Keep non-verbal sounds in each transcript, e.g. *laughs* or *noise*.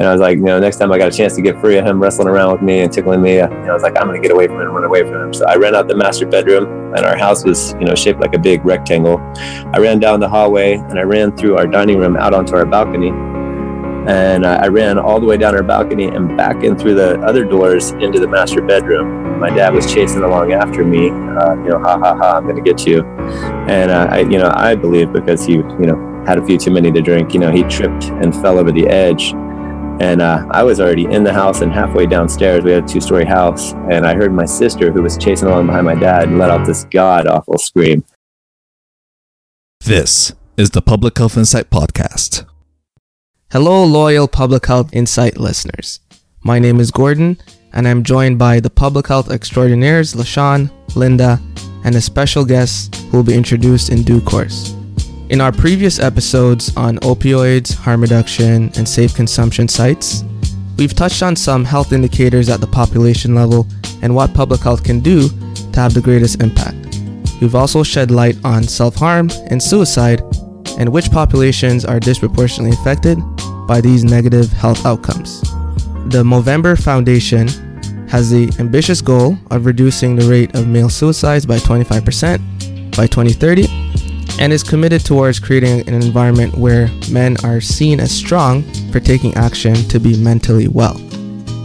And I was like, you know, next time I got a chance to get free of him wrestling around with me and tickling me, you know, I was like, I'm going to get away from him and run away from him. So I ran out the master bedroom and our house was, you know, shaped like a big rectangle. I ran down the hallway and I ran through our dining room out onto our balcony. And uh, I ran all the way down our balcony and back in through the other doors into the master bedroom. My dad was chasing along after me, uh, you know, ha ha ha, I'm going to get you. And uh, I, you know, I believe because he, you know, had a few too many to drink, you know, he tripped and fell over the edge and uh, I was already in the house and halfway downstairs. We had a two story house. And I heard my sister, who was chasing along behind my dad, let out this god awful scream. This is the Public Health Insight Podcast. Hello, loyal Public Health Insight listeners. My name is Gordon, and I'm joined by the Public Health Extraordinaires, LaShawn, Linda, and a special guest who will be introduced in due course. In our previous episodes on opioids, harm reduction, and safe consumption sites, we've touched on some health indicators at the population level and what public health can do to have the greatest impact. We've also shed light on self harm and suicide and which populations are disproportionately affected by these negative health outcomes. The Movember Foundation has the ambitious goal of reducing the rate of male suicides by 25% by 2030 and is committed towards creating an environment where men are seen as strong for taking action to be mentally well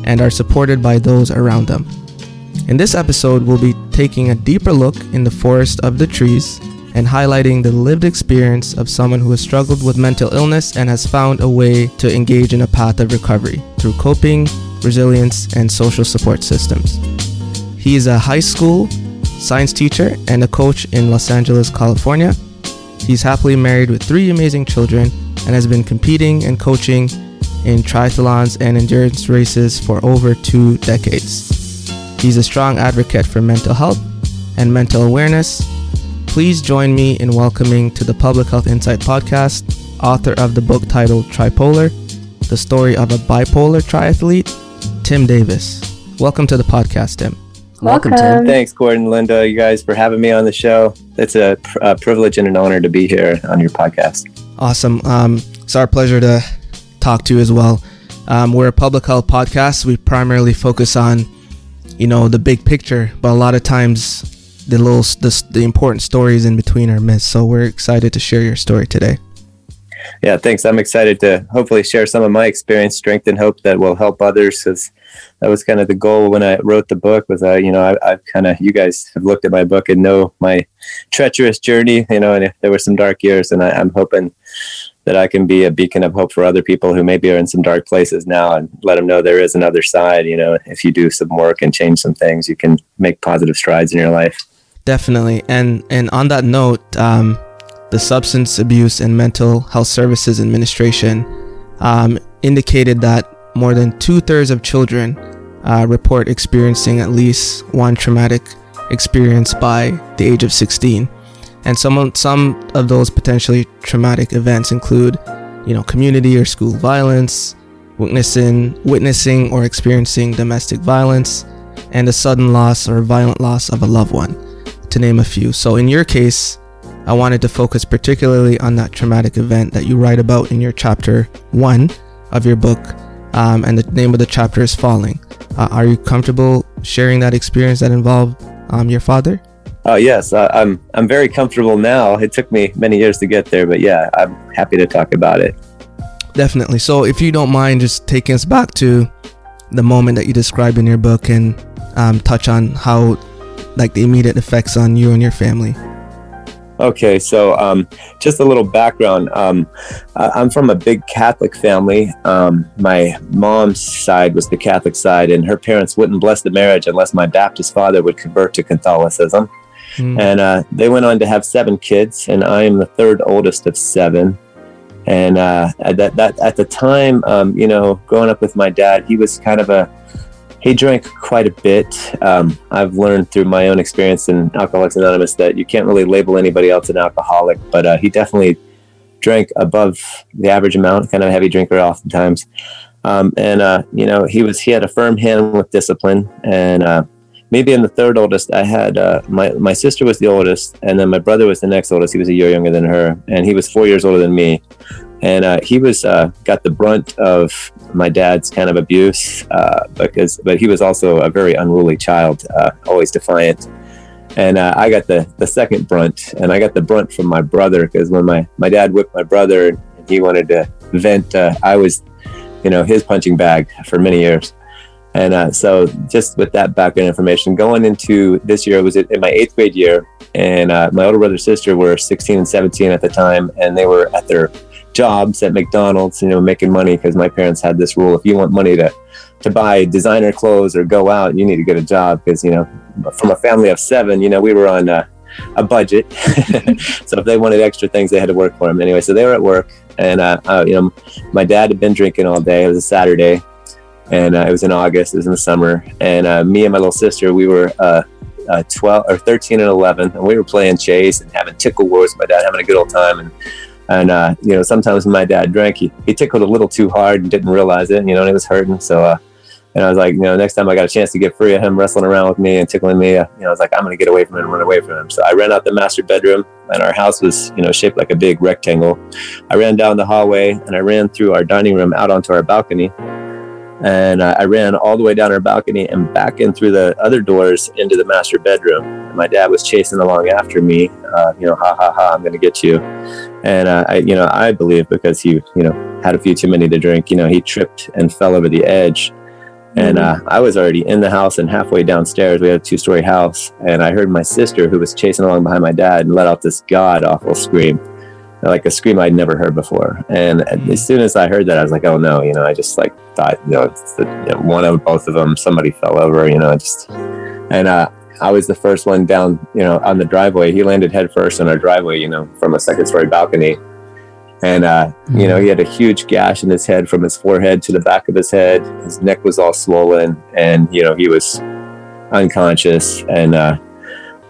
and are supported by those around them. In this episode, we'll be taking a deeper look in the forest of the trees and highlighting the lived experience of someone who has struggled with mental illness and has found a way to engage in a path of recovery through coping, resilience, and social support systems. He is a high school science teacher and a coach in Los Angeles, California, He's happily married with three amazing children and has been competing and coaching in triathlons and endurance races for over two decades. He's a strong advocate for mental health and mental awareness. Please join me in welcoming to the Public Health Insight podcast author of the book titled Tripolar The Story of a Bipolar Triathlete, Tim Davis. Welcome to the podcast, Tim. Welcome, Tim. Thanks, Gordon, Linda, you guys for having me on the show. It's a, pr- a privilege and an honor to be here on your podcast. Awesome. Um, it's our pleasure to talk to you as well. Um, we're a public health podcast. We primarily focus on, you know, the big picture, but a lot of times the little the, the important stories in between are missed. So we're excited to share your story today. Yeah, thanks. I'm excited to hopefully share some of my experience, strength, and hope that will help others. Because that was kind of the goal when I wrote the book. Was I, you know, I, I've kind of you guys have looked at my book and know my treacherous journey, you know, and there were some dark years, and I, I'm hoping that I can be a beacon of hope for other people who maybe are in some dark places now and let them know there is another side. You know, if you do some work and change some things, you can make positive strides in your life. Definitely. And and on that note, um, the Substance Abuse and Mental Health Services Administration um, indicated that more than two thirds of children uh, report experiencing at least one traumatic experience by the age of 16. And some some of those potentially traumatic events include, you know, community or school violence, witnessing witnessing or experiencing domestic violence, and a sudden loss or violent loss of a loved one, to name a few. So in your case, I wanted to focus particularly on that traumatic event that you write about in your chapter one of your book, um, and the name of the chapter is Falling. Uh, are you comfortable sharing that experience that involved um, your father? Oh yes, uh, I'm. I'm very comfortable now. It took me many years to get there, but yeah, I'm happy to talk about it. Definitely. So, if you don't mind, just taking us back to the moment that you described in your book and um, touch on how, like, the immediate effects on you and your family. Okay, so um, just a little background. Um, I'm from a big Catholic family. Um, my mom's side was the Catholic side, and her parents wouldn't bless the marriage unless my Baptist father would convert to Catholicism. Mm. And uh, they went on to have seven kids, and I am the third oldest of seven. And uh, that, that at the time, um, you know, growing up with my dad, he was kind of a he drank quite a bit. Um, I've learned through my own experience in Alcoholics Anonymous that you can't really label anybody else an alcoholic, but uh, he definitely drank above the average amount, kind of a heavy drinker oftentimes. Um, and uh, you know, he was he had a firm hand with discipline, and uh, maybe in the third oldest, I had uh, my my sister was the oldest, and then my brother was the next oldest. He was a year younger than her, and he was four years older than me. And uh, he was uh, got the brunt of my dad's kind of abuse uh, because, but he was also a very unruly child, uh, always defiant. And uh, I got the the second brunt, and I got the brunt from my brother because when my my dad whipped my brother, and he wanted to vent, uh, I was, you know, his punching bag for many years. And so, just with that background information, going into this year, was in my eighth grade year, and my older brother and sister were 16 and 17 at the time, and they were at their jobs at McDonald's, you know, making money because my parents had this rule: if you want money to to buy designer clothes or go out, you need to get a job because you know, from a family of seven, you know, we were on uh, a budget, *laughs* so if they wanted extra things, they had to work for them anyway. So they were at work, and uh, uh, you know, my dad had been drinking all day. It was a Saturday and uh, it was in August. It was in the summer, and uh, me and my little sister, we were uh, uh 12 or 13 and 11, and we were playing chase and having tickle wars my dad, having a good old time. And and uh, you know, sometimes when my dad drank, he, he tickled a little too hard and didn't realize it, you know, and it was hurting. So. Uh, and I was like, you know, next time I got a chance to get free of him wrestling around with me and tickling me, you know, I was like, I'm to get away from him and run away from him. So I ran out the master bedroom, and our house was, you know, shaped like a big rectangle. I ran down the hallway and I ran through our dining room out onto our balcony and uh, I ran all the way down our balcony and back in through the other doors into the master bedroom. And my dad was chasing along after me, uh, you know, ha ha ha, I'm going to get you. And uh, I, you know, I believe because he, you know, had a few too many to drink, you know, he tripped and fell over the edge. And mm-hmm. uh, I was already in the house and halfway downstairs. We had a two story house. And I heard my sister, who was chasing along behind my dad, and let out this god awful scream like a scream I'd never heard before. And as soon as I heard that, I was like, oh no, you know, I just like thought, you know, the, you know one of both of them, somebody fell over, you know, just, and uh, I was the first one down, you know, on the driveway. He landed head first on our driveway, you know, from a second story balcony. And, uh, mm-hmm. you know, he had a huge gash in his head from his forehead to the back of his head. His neck was all swollen and, you know, he was unconscious. And, uh,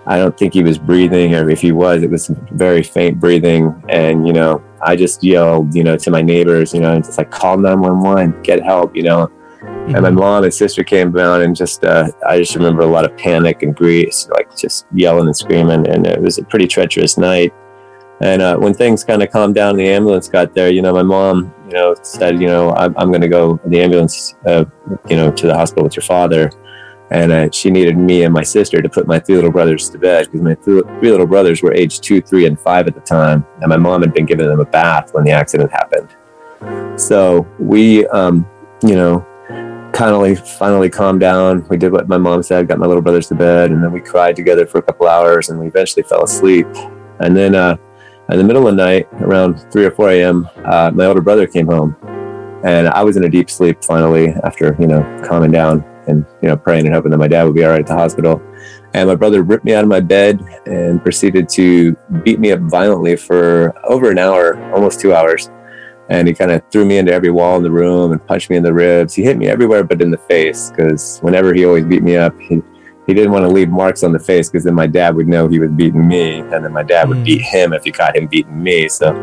I don't think he was breathing, or if he was, it was very faint breathing. And, you know, I just yelled, you know, to my neighbors, you know, just like call 911, get help, you know. Mm-hmm. And my mm-hmm. mom and sister came down, and just, uh, I just remember a lot of panic and grief, like just yelling and screaming. And it was a pretty treacherous night. And uh, when things kind of calmed down, the ambulance got there. You know, my mom, you know, said, you know, I'm, I'm going to go the ambulance, uh, you know, to the hospital with your father and uh, she needed me and my sister to put my three little brothers to bed because my three little brothers were age two, three, and five at the time, and my mom had been giving them a bath when the accident happened. So we, um, you know, of finally calmed down. We did what my mom said, got my little brothers to bed, and then we cried together for a couple hours, and we eventually fell asleep. And then, uh, in the middle of the night, around three or four a.m., uh, my older brother came home, and I was in a deep sleep finally after you know calming down and you know praying and hoping that my dad would be all right at the hospital. And my brother ripped me out of my bed and proceeded to beat me up violently for over an hour, almost two hours. And he kind of threw me into every wall in the room and punched me in the ribs. He hit me everywhere but in the face because whenever he always beat me up, he, he didn't want to leave marks on the face because then my dad would know he was beating me and then my dad would mm. beat him if he caught him beating me. So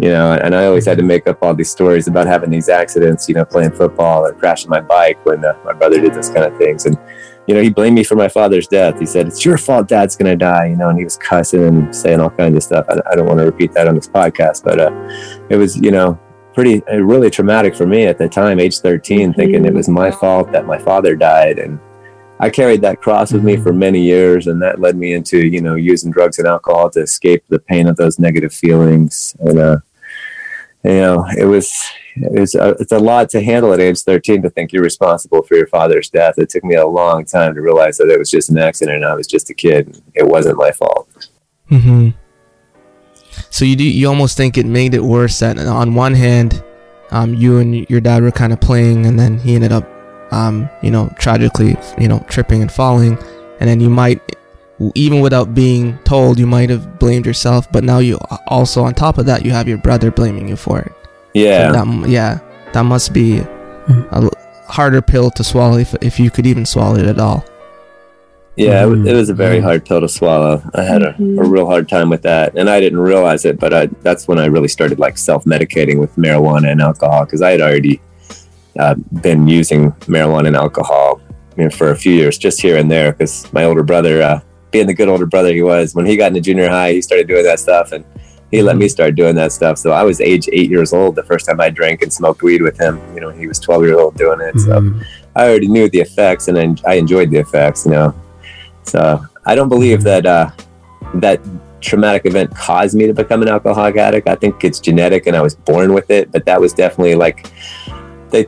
you know, and I always had to make up all these stories about having these accidents, you know, playing football or crashing my bike when uh, my brother did those kind of things. And, you know, he blamed me for my father's death. He said, it's your fault dad's going to die, you know, and he was cussing and saying all kinds of stuff. I, I don't want to repeat that on this podcast, but uh, it was, you know, pretty, uh, really traumatic for me at the time, age 13, mm-hmm. thinking it was my fault that my father died. And, I carried that cross with me for mm-hmm. many years, and that led me into you know using drugs and alcohol to escape the pain of those negative feelings. And uh, you know, it was it's a, it's a lot to handle at age 13 to think you're responsible for your father's death. It took me a long time to realize that it was just an accident and I was just a kid. It wasn't my fault. Hmm. So you do you almost think it made it worse that on one hand, um, you and your dad were kind of playing, and then he ended up um, you know, tragically, you know, tripping and falling. And then you might, even without being told, you might have blamed yourself. But now you also, on top of that, you have your brother blaming you for it. Yeah. So that, yeah. That must be a harder pill to swallow if, if you could even swallow it at all. Yeah, mm-hmm. it was a very hard pill to swallow. I had a, a, mm-hmm. real hard time with that, and I didn't realize it. But I, that's when I really started like self medicating with marijuana and alcohol because I had already uh, been using marijuana and alcohol you know, for a few years, just here and there. Because my older brother, uh, being the good older brother he was, when he got into junior high, he started doing that stuff, and he let me start doing that stuff. So I was age eight years old the first time I drank and smoked weed with him. You know, he was 12 years old doing it. So Mhm. I already knew the effects and I, I enjoyed the effects, you know. So I don't believe that uh, that traumatic event caused me to become an alcoholic addict. I think it's genetic and I was born with it, but that was definitely like they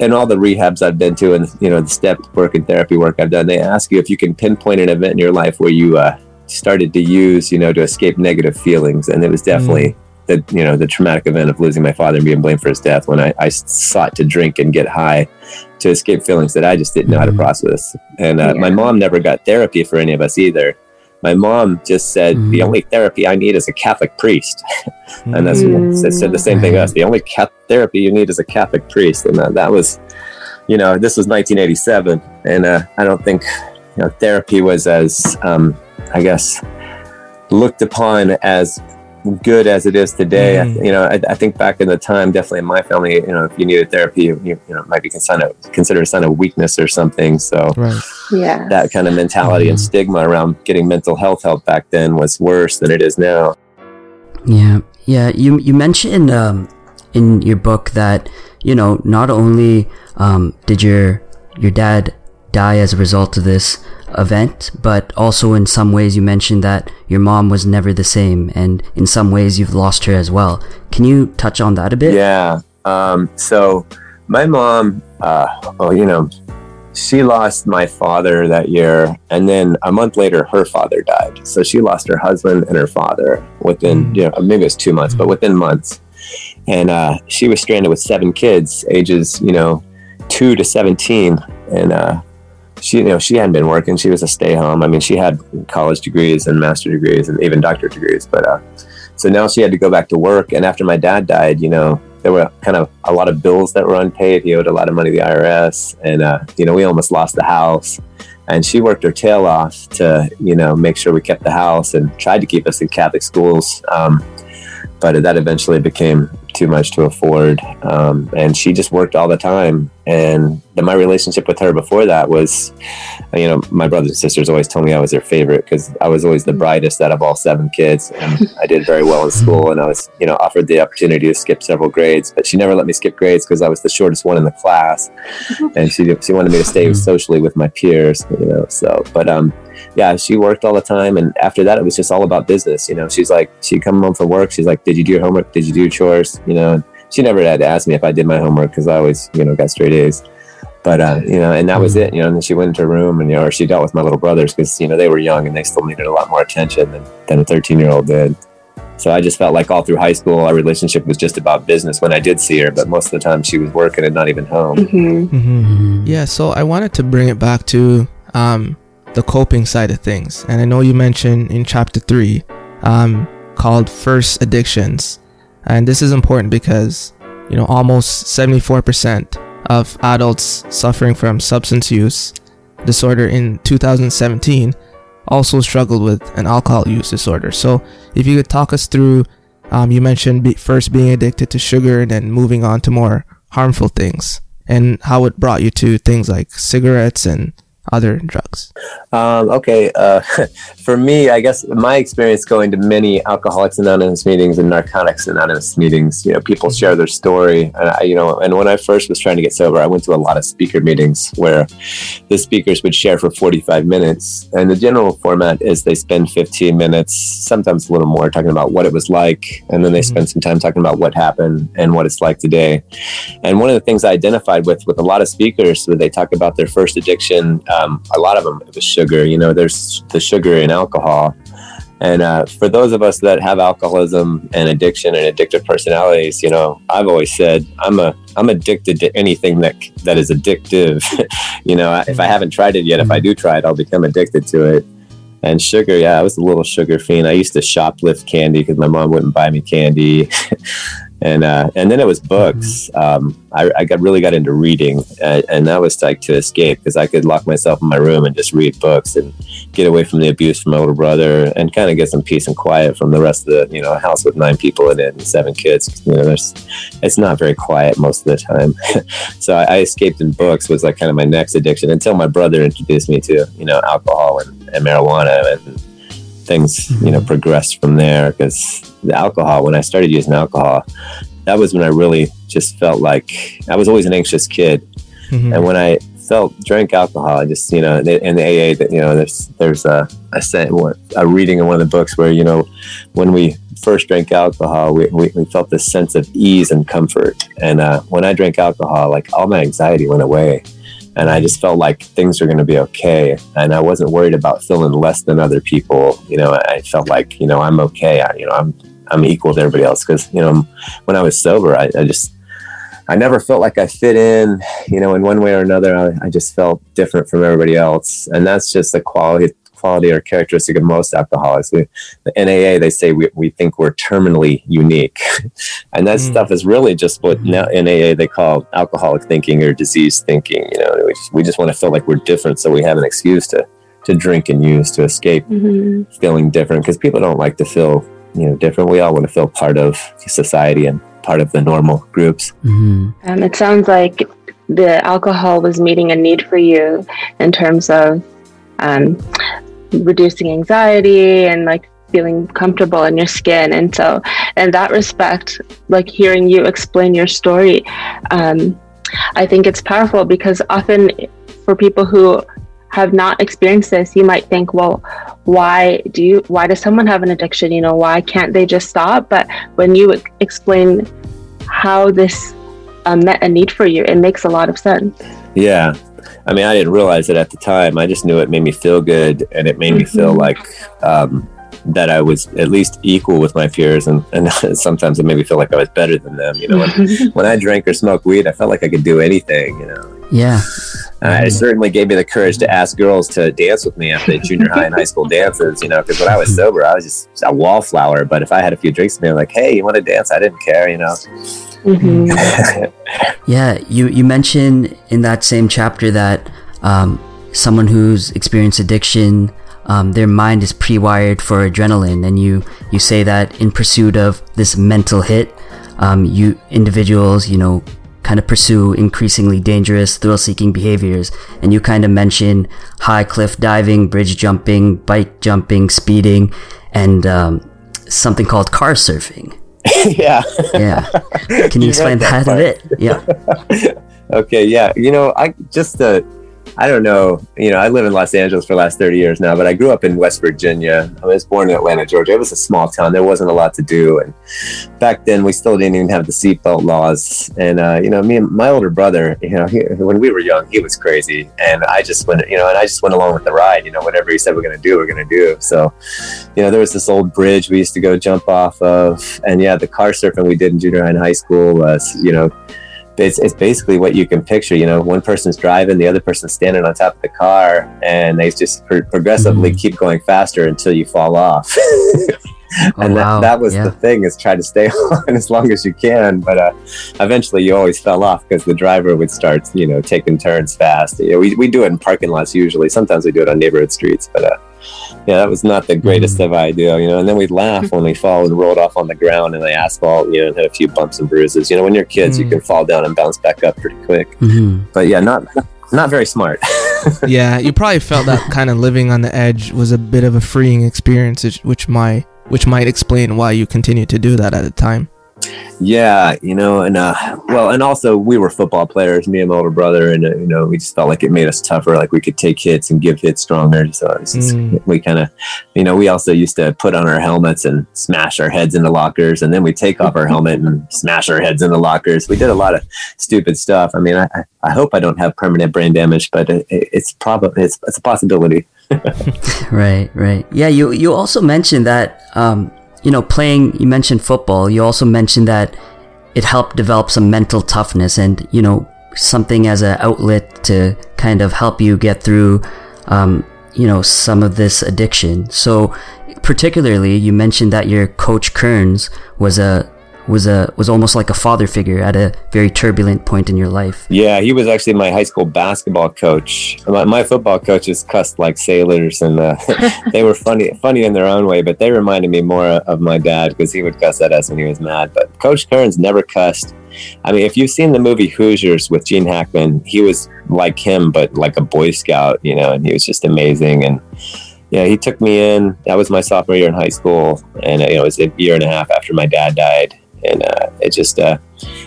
and all the rehabs I've been to and you know the step work and therapy work I've done, they ask you if you can pinpoint an event in your life where you uh, started to use, you know, to escape negative feelings, and it was definitely the you know the traumatic event of losing my father and being blamed for his death when I, I sought to drink and get high to escape feelings that I just didn't know how to Mhm. process. And uh, my mom never got therapy for any of us either. My mom just said the Mhm. only therapy I need is a Catholic priest, *laughs* and that's Mm. said, said the same thing to us. The only cat therapy you need is a Catholic priest, and uh, that was, you know, this was 1987, and uh, I don't think you know therapy was as, um, I guess, looked upon as good as it is today. I, Mhm. you know, I, I think back in the time, definitely in my family, you know, if you needed therapy, you, you know, it might be considered considered a sign of weakness or something. So Right. Yeah. that kind of mentality and Mhm. stigma around getting mental health help back then was worse than it is now. Yeah, yeah. You you mentioned um, in your book that you know not only um, did your your dad die as a result of this event, but also in some ways you mentioned that your mom was never the same, and in some ways you've lost her as well. Can you touch on that a bit? Yeah. Um, so my mom, uh, well, you know, she lost my father that year, and then a month later, her father died. So she lost her husband and her father within, Mm. you know, maybe it was two months, but within months. And uh, she was stranded with seven kids, ages, you know, two to seventeen, and uh, she, you know, she hadn't been working. She was a stay-home. I mean, she had college degrees and master degrees and even doctorate degrees, but uh, so now she had to go back to work. And after my dad died, you know, there were kind of a lot of bills that were unpaid. He owed a lot of money to the IRS, and uh, you know, we almost lost the house. And she worked her tail off to, you know, make sure we kept the house and tried to keep us in Catholic schools. Um, but that eventually became too much to afford. Um, and she just worked all the time. And then my relationship with her before that was, you know, my brothers and sisters always told me I was their favorite because I was always the brightest out of all seven kids. And I did very well in school. And I was, you know, offered the opportunity to skip several grades, but she never let me skip grades because I was the shortest one in the class. *laughs* And she, she wanted me to stay socially with my peers, you know, so, but, um, yeah, she worked all the time. And after that, it was just all about business. You know, she's like, she'd come home from work. She's like, did you do your homework? Did you do your chores? You know, and she never had to ask me if I did my homework because I always, you know, got straight A's. But, uh, you know, and that was it, you know, and then she went into her room and, you know, or she dealt with my little brothers because, you know, they were young and they still needed a lot more attention than, than a 13 year old did. So I just felt like all through high school, our relationship was just about business when I did see her, but most of the time she was working and not even home. hmm hmm Mhm. Yeah, so I wanted to bring it back to um, the coping side of things. And I know you mentioned in chapter three um, called First Addictions. And this is important because, you know, almost 74% of adults suffering from substance use disorder in 2017 also struggled with an alcohol use disorder. So if you could talk us through, um, you mentioned be- first being addicted to sugar and then moving on to more harmful things and how it brought you to things like cigarettes and other drugs. Um, okay, uh, *laughs* for me, I guess my experience going to many Alcoholics Anonymous meetings and Narcotics Anonymous meetings, you know, people share their story, and I, you know, and when I first was trying to get sober, I went to a lot of speaker meetings where the speakers would share for 45 minutes, and the general format is they spend 15 minutes, sometimes a little more, talking about what it was like, and then they Mhm. spend some time talking about what happened and what it's like today. And one of the things I identified with with a lot of speakers, where they talk about their first addiction, um, a lot of them it was sugar. You know, there's the sugar in alcohol. And uh, for those of us that have alcoholism and addiction and addictive personalities, you know, I've always said I'm a I'm addicted to anything that that is addictive. *laughs* you know, if I haven't tried it yet, if I do try it, I'll become addicted to it. And sugar, yeah, I was a little sugar fiend. I used to shoplift candy because my mom wouldn't buy me candy. *laughs* and uh, and then it was books. Um, I, I got really got into reading, and, and that was like to escape because I could lock myself in my room and just read books and get away from the abuse from my older brother and kind of get some peace and quiet from the rest of the you know house with nine people in it and seven kids. You know, there's it's not very quiet most of the time. *laughs* so I, I escaped in books was like kind of my next addiction until my brother introduced me to you know alcohol and, and marijuana and things you know progressed from there because the alcohol when I started using alcohol, that was when I really just felt like I was always an anxious kid, Mhm. and when I felt drank alcohol, I just you know in the AA that you know there's there's a a, say, a reading in one of the books where you know when we first drank alcohol, we, we, we felt this sense of ease and comfort. And uh, when I drank alcohol, like all my anxiety went away. And I just felt like things were going to be okay. And I wasn't worried about feeling less than other people. You know, I felt like, you know, I'm okay. I, you know, I'm, I'm equal to everybody else. Cause, you know, when I was sober, I, I just, I never felt like I fit in, you know, in one way or another. I, I just felt different from everybody else. And that's just a quality, quality or characteristic of most alcoholics. We, the NAA, they say we, we think we're terminally unique. *laughs* and that Mm. stuff is really just what now in they call alcoholic thinking or disease thinking. You know, we just, we just want to feel like we're different so we have an excuse to, to drink and use to escape Mhm. feeling different because people don't like to feel, you know, different. We all want to feel part of society and part of the normal groups. hmm Um, it sounds like the alcohol was meeting a need for you in terms of um, reducing anxiety and like feeling comfortable in your skin. And so, in that respect, like hearing you explain your story, um, I think it's powerful because often for people who have not experienced this, you might think, well, why do you, why does someone have an addiction? You know, why can't they just stop? But when you explain how this uh, met a need for you, it makes a lot of sense. Yeah. I mean, I didn't realize it at the time. I just knew it made me feel good and it made me feel Mhm. like um, that I was at least equal with my peers. And, and *laughs* sometimes it made me feel like I was better than them. You know, when, *laughs* when I drank or smoked weed, I felt like I could do anything, you know. Yeah. Uh, it certainly gave me the courage to ask girls to dance with me after the junior high and high school dances, you know, because when I was sober, I was just a wallflower. But if I had a few drinks, they were like, hey, you want to dance? I didn't care, you know. Mhm. Yeah, you, you mentioned in that same chapter that um, someone who's experienced addiction, um, their mind is pre-wired for adrenaline, and you you say that in pursuit of this mental hit, um, you individuals, you know, kind of pursue increasingly dangerous, thrill-seeking behaviors, and you kind of mention high cliff diving, bridge jumping, bike jumping, speeding, and um, something called car surfing. *laughs* yeah. Yeah, can you You explain that that a bit? Yeah. *laughs* Okay, yeah. You know, I just uh I don't know, you know, I live in Los Angeles for the last 30 years now, but I grew up in West Virginia. I was born in Atlanta, Georgia. It was a small town. There wasn't a lot to do. And back then we still didn't even have the seatbelt laws. And, uh, you know, me and my older brother, you know, he, when we were young, he was crazy. And I just went, you know, and I just went along with the ride, you know, whatever he said we're going to do, we're going to do. So, you know, there was this old bridge we used to go jump off of. And yeah, the car surfing we did in junior high and high school was, you know, it's, it's basically what you can picture. You know, one person's driving, the other person's standing on top of the car, and they just pro- progressively keep going faster until you fall off. *laughs* Oh, and wow. that, that was Yeah. the thing is try to stay *laughs* on as long as you can. But uh, eventually, you always fell off because the driver would start, you know, taking turns fast. You know, we we do it in parking lots usually. Sometimes we do it on neighborhood streets, but. Uh, yeah, that was not the greatest of idea, you know. And then we'd laugh when we fall and rolled off on the ground in the asphalt, you know, and had a few bumps and bruises. You know, when you're kids, you Mm. can fall down and bounce back up pretty quick. hmm But yeah, not not very smart. *laughs* yeah, you probably felt that kind of living on the edge was a bit of a freeing experience, which- which might which might explain why you continued to do that at the time. Yeah, you know, and uh, well, and also we were football players, me and my older brother, and uh, you know, we just felt like it made us tougher, like we could take hits and give hits stronger. So just, Mm. we kind of, you know, we also used to put on our helmets and smash our heads into lockers, and then we take off our helmet and *laughs* smash our heads into lockers. We did a lot of stupid stuff. I mean, I, I- hope I don't have permanent brain damage, but it, it, it's probably it's, it's a possibility. *laughs* Right, right. Yeah, you you also mentioned that um, you know playing. You mentioned football. You also mentioned that it helped develop some mental toughness and you know something as an outlet to kind of help you get through um, you know some of this addiction. So particularly, you mentioned that your coach Kearns was a was a was almost like a father figure at a very turbulent point in your life. Yeah, he was actually my high school basketball coach. My, my football coaches cussed like sailors, and uh, *laughs* they were funny, funny in their own way. But they reminded me more of my dad because he would cuss at us when he was mad. But Coach Kearns never cussed. I mean, if you've seen the movie Hoosiers with Gene Hackman, he was like him, but like a Boy Scout, you know, and he was just amazing. And yeah, he took me in. That was my sophomore year in high school, and you know, it was a year and a half after my dad died, and uh, it just uh,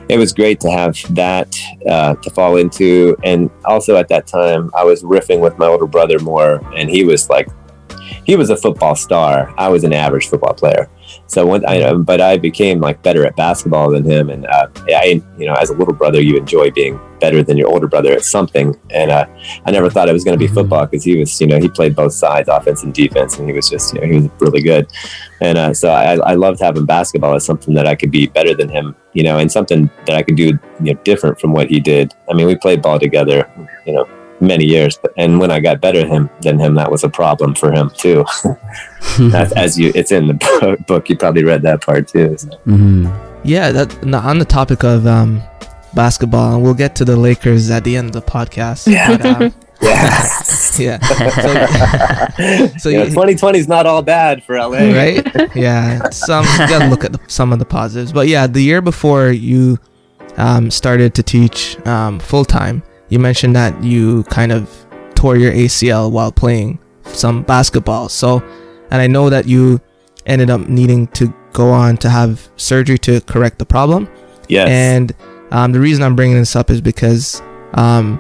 it was great to have that uh, to fall into. And also at that time, I was riffing with my older brother more, and he was like, he was a football star. I was an average football player. So I, but I became like better at basketball than him, and uh, I, you know, as a little brother, you enjoy being better than your older brother at something. And uh, I never thought it was going to be mm-hmm. football because he was, you know, he played both sides, offense and defense, and he was just, you know, he was really good. And uh, so I, I loved having basketball as something that I could be better than him, you know, and something that I could do, you know, different from what he did. I mean, we played ball together, you know, many years. And when I got better him than him, that was a problem for him too. *laughs* as, *laughs* as, you, it's in the *laughs* book. You probably read that part too. So. Mm-hmm. Yeah, that on the topic of um, basketball, and we'll get to the Lakers at the end of the podcast. Yeah. But, um, yeah. yeah. So, so yeah, 2020 is not all bad for LA. Right? Yeah. Some you gotta look at the, some of the positives. But yeah, the year before you um, started to teach um, full time, you mentioned that you kind of tore your ACL while playing some basketball. So, and I know that you ended up needing to go on to have surgery to correct the problem. Yes. And um, the reason I'm bringing this up is because, um,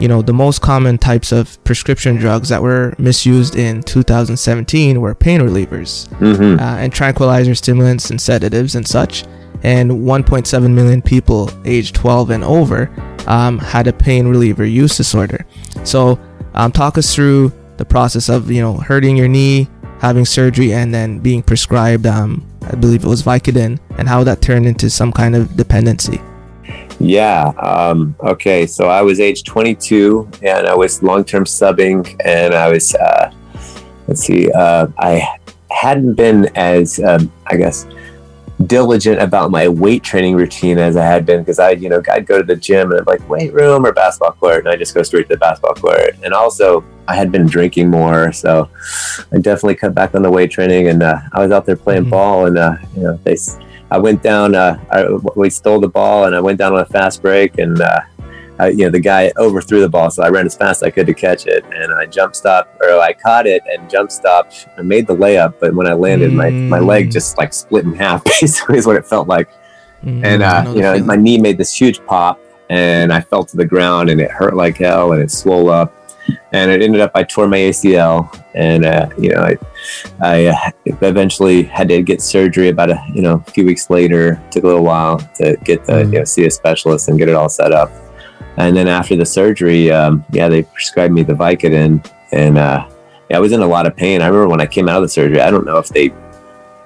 you know, the most common types of prescription drugs that were misused in 2017 were pain relievers mm-hmm. uh, and tranquilizer stimulants and sedatives and such and 1.7 million people aged 12 and over um, had a pain reliever use disorder. So, um, talk us through the process of you know hurting your knee, having surgery, and then being prescribed, um, I believe it was Vicodin, and how that turned into some kind of dependency. Yeah. Um, okay. So I was age 22, and I was long-term subbing, and I was, uh, let's see, uh, I hadn't been as, um, I guess diligent about my weight training routine as I had been because I, you know, I'd go to the gym and I'm like weight room or basketball court, and I just go straight to the basketball court. And also, I had been drinking more, so I definitely cut back on the weight training. And uh, I was out there playing mm-hmm. ball, and uh, you know, they, I went down. Uh, I, we stole the ball, and I went down on a fast break, and uh, I, you know, the guy overthrew the ball, so I ran as fast as I could to catch it, and I jump stopped, or I caught it and jump stopped. I made the layup, but when I landed, mm. my my leg mm. just like split in half. *laughs* Basically, is what it felt like. Mm, and uh, you know, feeling. my knee made this huge pop, and I fell to the ground, and it hurt like hell, and it swelled up, and it ended up I tore my ACL, and uh, you know, I I uh, eventually had to get surgery about a you know a few weeks later. It took a little while to get the mm. you know see a specialist and get it all set up and then after the surgery, um, yeah, they prescribed me the Vicodin, and uh, yeah, I was in a lot of pain. I remember when I came out of the surgery. I don't know if they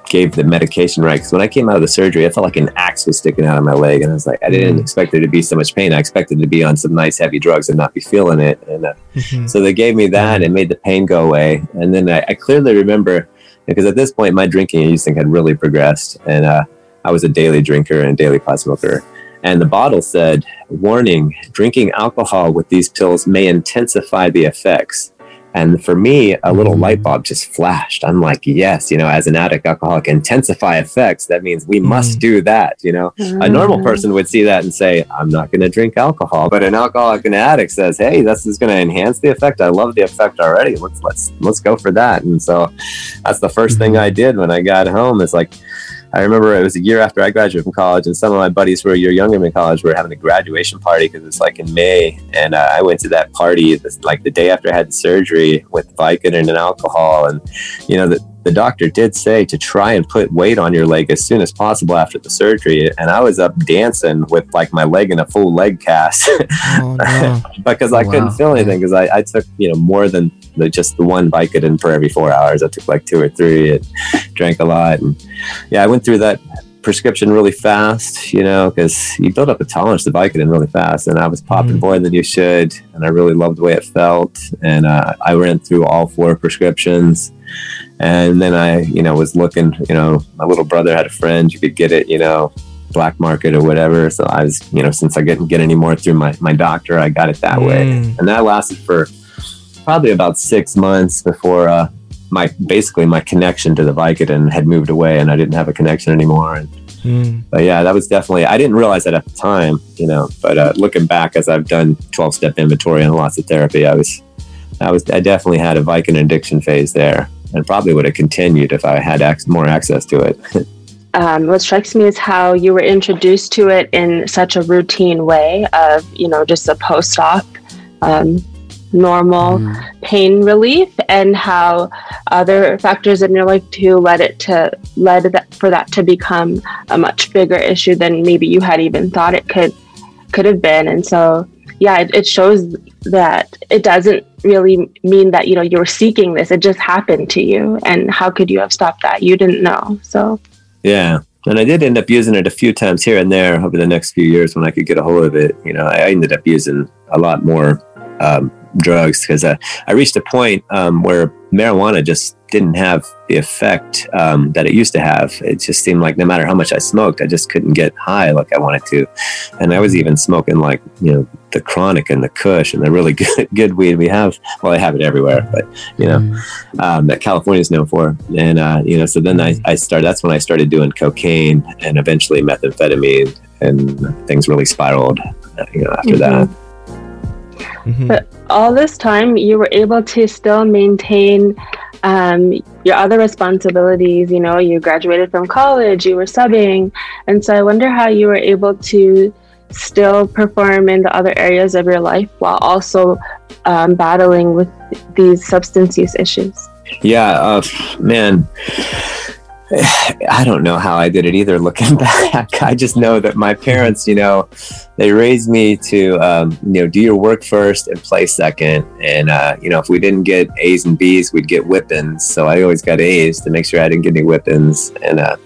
gave the medication right because when I came out of the surgery, I felt like an axe was sticking out of my leg, and I was like, I didn't mm-hmm. expect there to be so much pain. I expected to be on some nice heavy drugs and not be feeling it. And uh, mm-hmm. so they gave me that and made the pain go away. And then I, I clearly remember because at this point my drinking and using had really progressed, and uh, I was a daily drinker and daily pot smoker. And the bottle said, warning, drinking alcohol with these pills may intensify the effects. And for me, a little light bulb just flashed. I'm like, yes, you know, as an addict alcoholic, intensify effects. That means we must mm. do that. You know, a normal mm. person would see that and say, I'm not going to drink alcohol. But an alcoholic and addict says, hey, this is going to enhance the effect. I love the effect already. Let's let's let's go for that. And so that's the first thing mm-hmm. I did when I got home. Is like, I remember it was a year after I graduated from college, and some of my buddies who were a year younger than college were having a graduation party because it's like in May, and uh, I went to that party this, like the day after I had surgery with Vicodin and alcohol, and you know the the doctor did say to try and put weight on your leg as soon as possible after the surgery. And I was up dancing with like my leg in a full leg cast oh, *laughs* no. because I oh, couldn't feel anything because I, I, took, you know, more than the, just the one Vicodin for every four hours. I took like two or three and drank a lot. And yeah, I went through that prescription really fast, you know, because you build up a tolerance to Vicodin really fast. And I was popping mm. more than you should. And I really loved the way it felt. And uh, I ran through all four prescriptions. And then I, you know, was looking, you know, my little brother had a friend, you could get it, you know, black market or whatever. So I was, you know, since I couldn't get any more through my, my doctor, I got it that mm. way. And that lasted for probably about six months before uh, my basically my connection to the Vicodin had moved away and I didn't have a connection anymore. And mm. but yeah, that was definitely I didn't realize that at the time, you know. But uh, looking back, as I've done twelve step inventory and lots of therapy, I was I was I definitely had a Vicodin addiction phase there, and probably would have continued if I had ac- more access to it. *laughs* um, what strikes me is how you were introduced to it in such a routine way of you know just a post-op um, normal mm. pain relief and how other factors in your life too led it to led that, for that to become a much bigger issue than maybe you had even thought it could could have been and so yeah it, it shows that it doesn't really mean that you know you're seeking this. It just happened to you. And how could you have stopped that? You didn't know. So yeah. And I did end up using it a few times here and there over the next few years when I could get a hold of it. You know, I ended up using a lot more um, drugs because uh, I reached a point um, where marijuana just didn't have the effect um, that it used to have. It just seemed like no matter how much I smoked, I just couldn't get high like I wanted to. And I was even smoking like you know the chronic and the Kush and the really *laughs* good good weed we have. Well, I have it everywhere, but you know mm. um, that California is known for. And uh, you know, so then I, I started. That's when I started doing cocaine and eventually methamphetamine, and things really spiraled. Uh, you know, after mm-hmm. that. Mm-hmm. But all this time, you were able to still maintain um, your other responsibilities. You know, you graduated from college, you were subbing. And so I wonder how you were able to still perform in the other areas of your life while also um, battling with these substance use issues. Yeah, uh, man. *sighs* I don't know how I did it either. Looking *laughs* back, I just know that my parents, you know, they raised me to, um, you know, do your work first and play second. And uh, you know, if we didn't get A's and B's, we'd get whippings. So I always got A's to make sure I didn't get any whippings. And uh,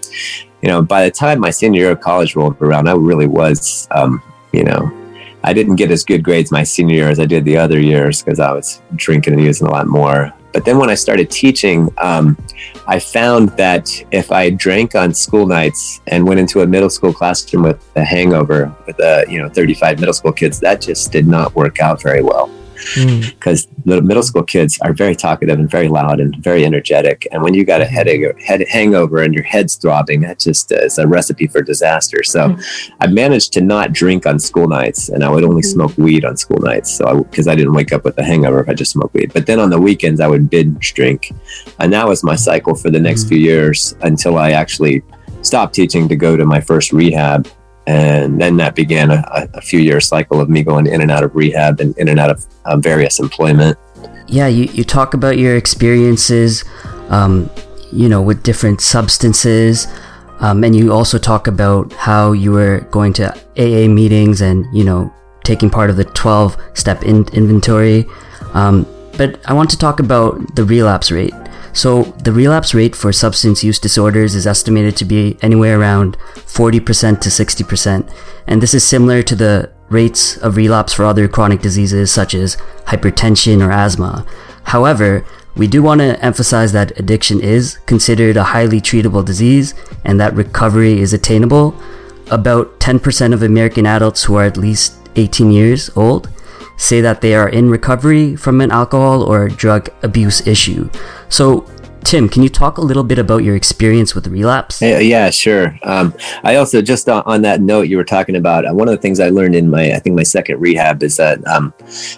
you know, by the time my senior year of college rolled around, I really was, um, you know, I didn't get as good grades my senior year as I did the other years because I was drinking and using a lot more. But then when I started teaching, um, I found that if I drank on school nights and went into a middle school classroom with a hangover with a you know 35 middle school kids, that just did not work out very well because mm. *laughs* the middle school kids are very talkative and very loud and very energetic. And when you got a hmm. headache, head hangover and your head's throbbing, that just is a recipe for disaster. So mm. I managed to not drink on school nights, and I would only mm. smoke weed on school nights. So because I, I, didn't wake up with a hangover if I just smoked weed. But then on the weekends, I would binge drink, and that was my cycle for the next hmm. few years until I actually stopped teaching to go to my first rehab and then that began a, a, few year cycle of me going in and out of rehab and in and out of uh, various employment. Yeah, you, you talk about your experiences, um, you know, with different substances. Um, and you also talk about how you were going to AA meetings and, you know, taking part of the 12 step in- inventory. Um, but I want to talk about the relapse rate. So, the relapse rate for substance use disorders is estimated to be anywhere around 40% to 60%, and this is similar to the rates of relapse for other chronic diseases such as hypertension or asthma. However, we do want to emphasize that addiction is considered a highly treatable disease and that recovery is attainable. About 10% of American adults who are at least 18 years old say that they are in recovery from an alcohol or drug abuse issue. So, Tim, can you talk a little bit about your experience with relapse? Yeah, yeah sure. Um, I also just on, on, that note you were talking about uh, one of the things I learned in my I think my second rehab is that um,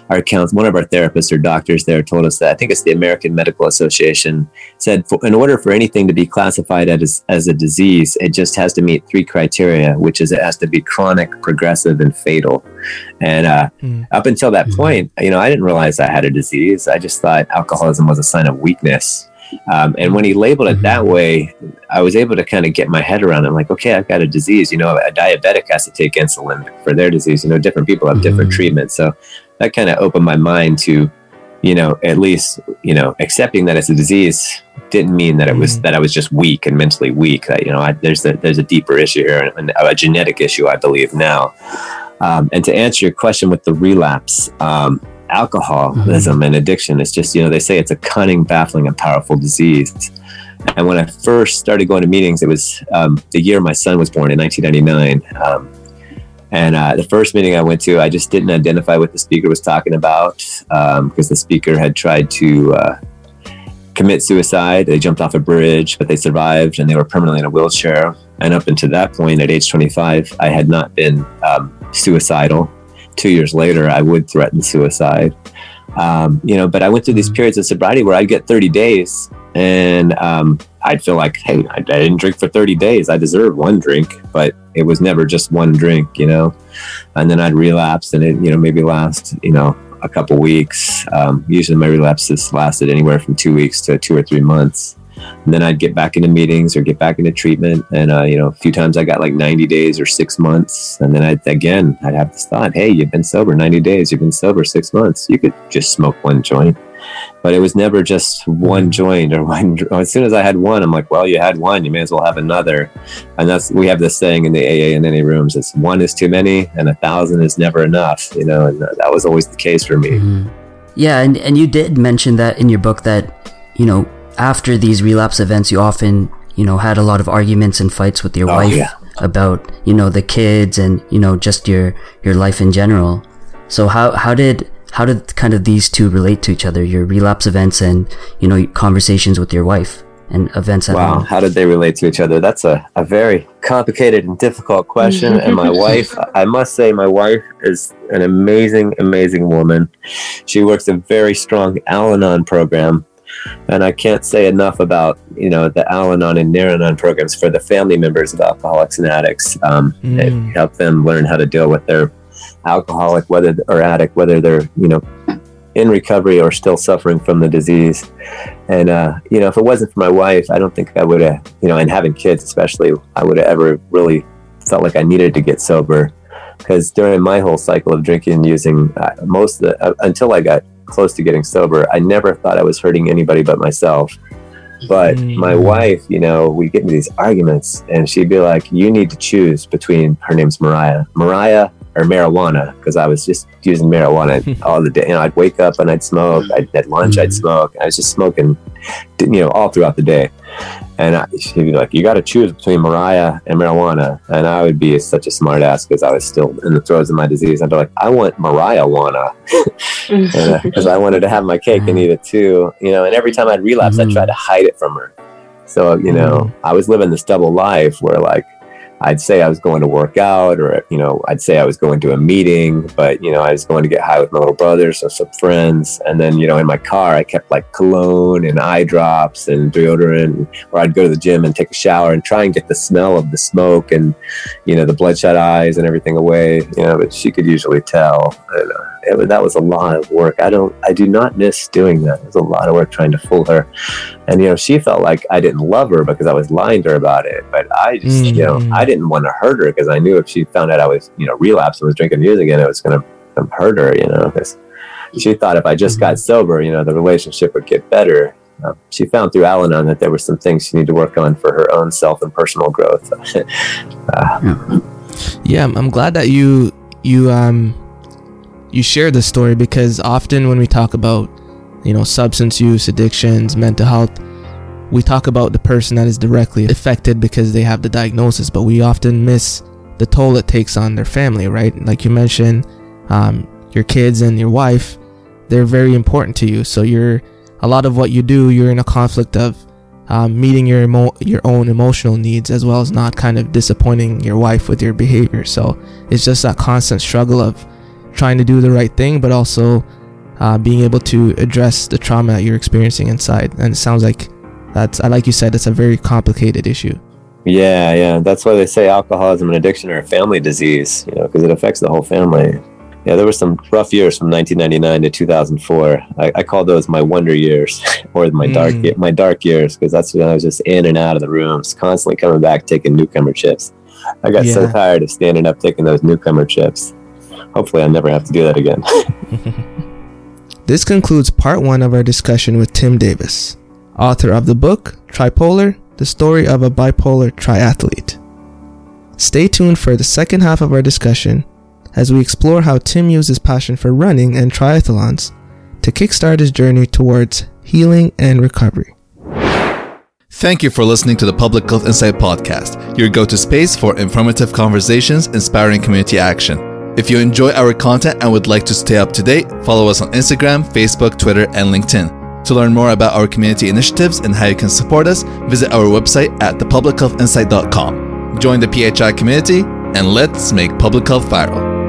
our counsel, one of our therapists or doctors there told us that I think it's the American Medical Association said for, in order for anything to be classified as as a disease, it just has to meet three criteria, which is it has to be chronic, progressive, and fatal. And uh, mm. up until that mm. point, you know, I didn't realize I had a disease. I just thought alcoholism was a sign of weakness um, and when he labeled it that mm-hmm. way, I was able to kind of get my head around it. I'm like, okay, I've got a disease. You know, a diabetic has to take insulin for their disease. You know, different people have different mm-hmm. treatments. So that kind of opened my mind to, you know, at least, you know, accepting that it's a disease didn't mean that it was mm-hmm. that I was just weak and mentally weak. That you know, I, there's a, there's a deeper issue here, and a genetic issue, I believe now. Um, and to answer your question with the relapse, um, alcoholism mm-hmm. and addiction. It's just, you know, they say it's a cunning, baffling, and powerful disease. And when I first started going to meetings, it was um, the year my son was born in 1999. Um, and uh, the first meeting I went to, I just didn't identify what the speaker was talking about because um, the speaker had tried to uh, commit suicide. They jumped off a bridge, but they survived and they were permanently in a wheelchair. And up until that point, at age 25, I had not been um, suicidal two years later, I would threaten suicide. um, you know, but I went through these periods of sobriety where I'd get 30 days and um, I'd feel like, hey, I, I, didn't drink for 30 days. I deserve one drink, but it was never just one drink, you know. And then I'd relapse, and it, you know, maybe last, you know, a couple weeks. Um, usually, my relapses lasted anywhere from two weeks to two or three months. And then I'd get back into meetings or get back into treatment. And, uh, you know, a few times I got like 90 days or six months. And then I'd, again, I'd have this thought, hey, you've been sober 90 days, you've been sober six months. You could just smoke one joint but it was never just one joint or *laughs* one. As soon as I had one, I'm like, well, you had one, you may as well have another. And that's we have this saying in the AA and NA rooms: it's one is too many, and a thousand is never enough. You know, and that was always the case for me. Mm-hmm. Yeah, and and you did mention that in your book that you know after these relapse events, you often you know had a lot of arguments and fights with your oh, wife. Yeah. About you know the kids and you know just your your life in general. So how how did how did kind of these two relate to each other? Your relapse events and you know conversations with your wife and events at wow, home. how did they relate to each other? That's a, a very complicated and difficult question. and my *laughs* wife, I must say, my wife is an amazing, amazing woman. She works a very strong Al-Anon program. And I can't say enough about you know the Al-Anon and Nar-Anon programs for the family members of alcoholics and addicts. Um, mm. It help them learn how to deal with their alcoholic, whether or addict, whether they're you know in recovery or still suffering from the disease. And uh, you know, if it wasn't for my wife, I don't think I would have, you know, and having kids especially, I would have ever really felt like I needed to get sober. Because during my whole cycle of drinking and using, uh, most of the, uh, until I got close to getting sober, I never thought I was hurting anybody but myself. But mm. my wife, you know, we get into these arguments, and she'd be like, "You need to choose between." Her name's Mariah. Mariah or marijuana because I was just using marijuana *laughs* all the day. You know, I'd wake up and I'd smoke. I'd, at lunch, I'd mm. smoke. I was just smoking, you know, all throughout the day. And I, she'd be like, "You got to choose between Mariah and marijuana." And I would be such a smartass because I was still in the throes of my disease. I'd be like, "I want Mariah wanna," because *laughs* uh, *laughs* I wanted to have my cake and eat it too. You know, and every time I'd relapse, mm-hmm. I'd try to hide it from her. So you know, mm-hmm. I was living this double life where like I'd say I was going to work out, or you know, I'd say I was going to a meeting, but you know, I was going to get high with my little brothers or some friends, and then you know, in my car, I kept like cologne and eye drops and deodorant, or I'd go to the gym and take a shower and try and get the smell of the smoke and you know, the bloodshot eyes and everything away. You know, but she could usually tell. And, uh, it, that was a lot of work. I don't, I do not miss doing that. It was a lot of work trying to fool her. And, you know, she felt like I didn't love her because I was lying to her about it. But I just, mm-hmm. you know, mm. I didn't want to hurt her because I knew if she found out I was, you know, relapsed and was drinking music again, it was going to hurt her, you know, because she thought if I just got mm-hmm. sober, you know, the relationship would get better. Um, she found through Al Anon that there were some things she needed to work on for her own self and personal growth. *laughs* uh, yeah, I'm glad that you you um you share this story because often when we talk about, you know, substance use, addictions, mental health, we talk about the person that is directly affected because they have the diagnosis, but we often miss the toll it takes on their family, right? Like you mentioned, um, your kids and your wife, they're very important to you. So you're a lot of what you do, you're in a conflict of um, meeting your emo- your own emotional needs as well as not kind of disappointing your wife with your behavior. So it's just that constant struggle of trying to do the right thing, but also uh, being able to address the trauma that you're experiencing inside. And it sounds like that's, like you said, it's a very complicated issue. Yeah, yeah. That's why they say alcoholism and addiction are a family disease, you know, because it affects the whole family. Yeah, there were some rough years from 1999 to 2004. I, I call those my wonder years, *laughs* or my mm. dark my dark years, because that's when I was just in and out of the rooms, constantly coming back, taking newcomer chips. I got yeah. so tired of standing up taking those newcomer chips hopefully I never have to do that again. *laughs* this concludes part one of our discussion with Tim Davis, author of the book Tripolar The Story of a Bipolar Triathlete. Stay tuned for the second half of our discussion as we explore how Tim used his passion for running and triathlons to kickstart his journey towards healing and recovery. Thank you for listening to the Public Health Insight Podcast, your go to space for informative conversations, inspiring community action. If you enjoy our content and would like to stay up to date, follow us on Instagram, Facebook, Twitter, and LinkedIn. To learn more about our community initiatives and how you can support us, visit our website at thepublichealthinsight.com. Join the PHI community and let's make public health viral.